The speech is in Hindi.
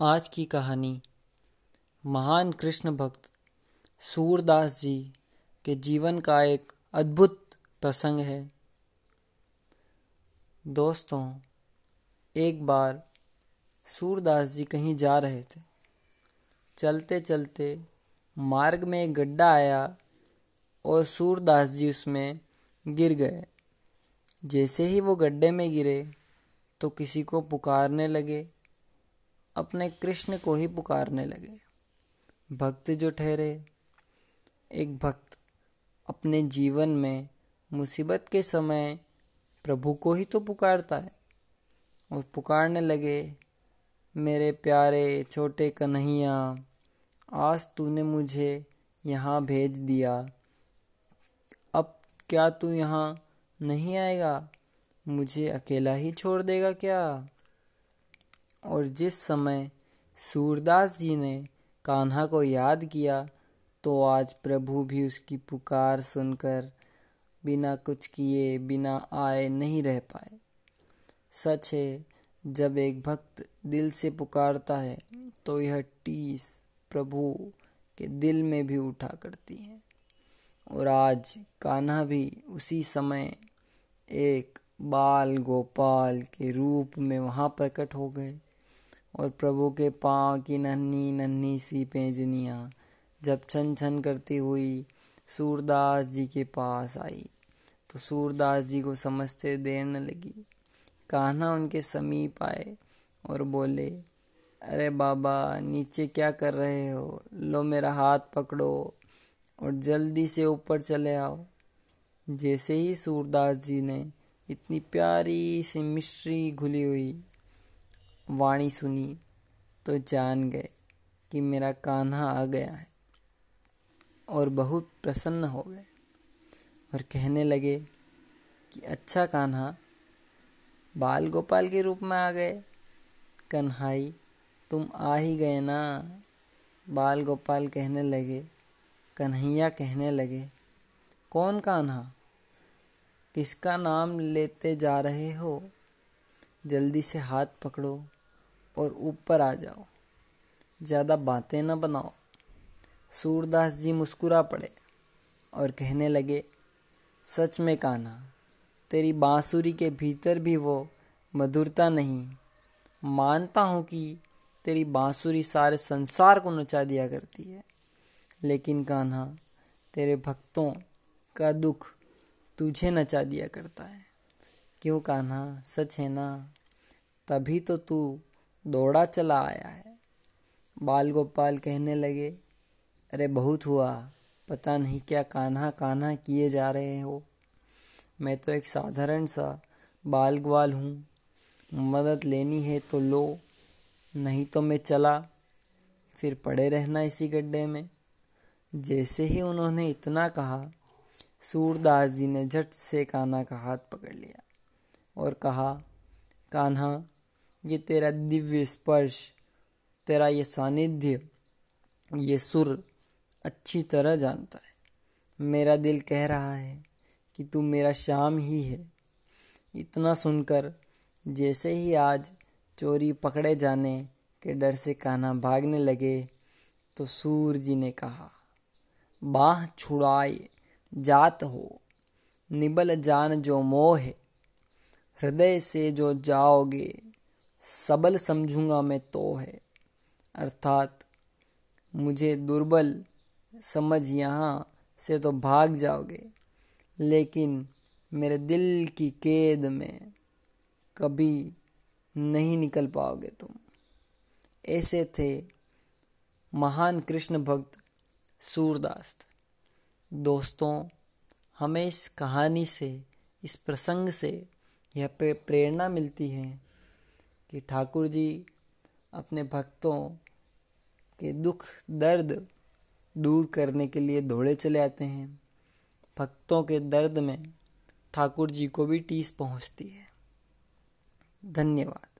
आज की कहानी, महान कृष्ण भक्त सूरदास जी के जीवन का एक अद्भुत प्रसंग है। दोस्तों, एक बार सूरदास जी कहीं जा रहे थे। चलते चलते मार्ग में एक गड्ढा आया और सूरदास जी उसमें गिर गए। जैसे ही वो गड्ढे में गिरे तो किसी को पुकारने लगे। अपने कृष्ण को ही पुकारने लगे। भक्त जो ठहरे, एक भक्त अपने जीवन में मुसीबत के समय प्रभु को ही तो पुकारता है और पुकारने लगे, मेरे प्यारे छोटे कन्हैया, आज तूने मुझे यहाँ भेज दिया। अब क्या तू यहाँ नहीं आएगा? मुझे अकेला ही छोड़ देगा क्या? और जिस समय सूरदास जी ने कान्हा को याद किया तो आज प्रभु भी उसकी पुकार सुनकर बिना कुछ किए, बिना आए नहीं रह पाए। सच है, जब एक भक्त दिल से पुकारता है तो यह टीस प्रभु के दिल में भी उठा करती है। और आज कान्हा भी उसी समय एक बाल गोपाल के रूप में वहाँ प्रकट हो गए। और प्रभु के पाँव की नन्ही नन्ही सी पेंजनियाँ जब छन छन करती हुई सूरदास जी के पास आई तो सूरदास जी को समझते देर न लगी। कान्हा उनके समीप आए और बोले, अरे बाबा, नीचे क्या कर रहे हो? लो मेरा हाथ पकड़ो और जल्दी से ऊपर चले आओ। जैसे ही सूरदास जी ने इतनी प्यारी सी मिश्री घुली हुई वाणी सुनी तो जान गए कि मेरा कान्हा आ गया है और बहुत प्रसन्न हो गए और कहने लगे कि अच्छा कान्हा, बाल गोपाल के रूप में आ गए। कन्हाई, तुम आ ही गए ना? बाल गोपाल कहने लगे, कन्हैया कहने लगे, कौन कान्हा? किसका नाम लेते जा रहे हो? जल्दी से हाथ पकड़ो। और ऊपर आ जाओ। ज़्यादा बातें न बनाओ। सूरदास जी मुस्कुरा पड़े और कहने लगे, सच में कान्हा, तेरी बांसुरी के भीतर भी वो मधुरता नहीं। मानता हूँ कि तेरी बांसुरी सारे संसार को नचा दिया करती है। लेकिन कान्हा, तेरे भक्तों का दुख तुझे नचा दिया करता है। क्यों कान्हा, सच है ना? तभी तो तू दौड़ा चला आया है। बाल गोपाल कहने लगे, अरे बहुत हुआ, पता नहीं क्या कान्हा कान्हा किए जा रहे हो। मैं तो एक साधारण सा बाल ग्वाल हूँ, मदद लेनी है तो लो, नहीं तो मैं चला, फिर पड़े रहना इसी गड्ढे में। जैसे ही उन्होंने इतना कहा, सूरदास जी ने झट से कान्हा का हाथ पकड़ लिया और कहा, कान्हा ये तेरा दिव्य स्पर्श, तेरा ये सानिध्य, ये सुर अच्छी तरह जानता है। मेरा दिल कह रहा है कि तू मेरा शाम ही है। इतना सुनकर जैसे ही आज चोरी पकड़े जाने के डर से कान्हा भागने लगे तो सूर जी ने कहा, बाह छुड़ाए जात हो, निबल जान जो मोह है। हृदय से जो जाओगे सबल समझूँगा मैं तो है। अर्थात, मुझे दुर्बल समझ यहाँ से तो भाग जाओगे, लेकिन मेरे दिल की कैद में कभी नहीं निकल पाओगे तुम। ऐसे थे महान कृष्ण भक्त सूरदास। दोस्तों, हमें इस कहानी से, इस प्रसंग से यह प्रेरणा मिलती है कि ठाकुर जी अपने भक्तों के दुख, दर्द दूर करने के लिए दौड़े चले आते हैं। भक्तों के दर्द में ठाकुर जी को भी टीस पहुँचती है। धन्यवाद।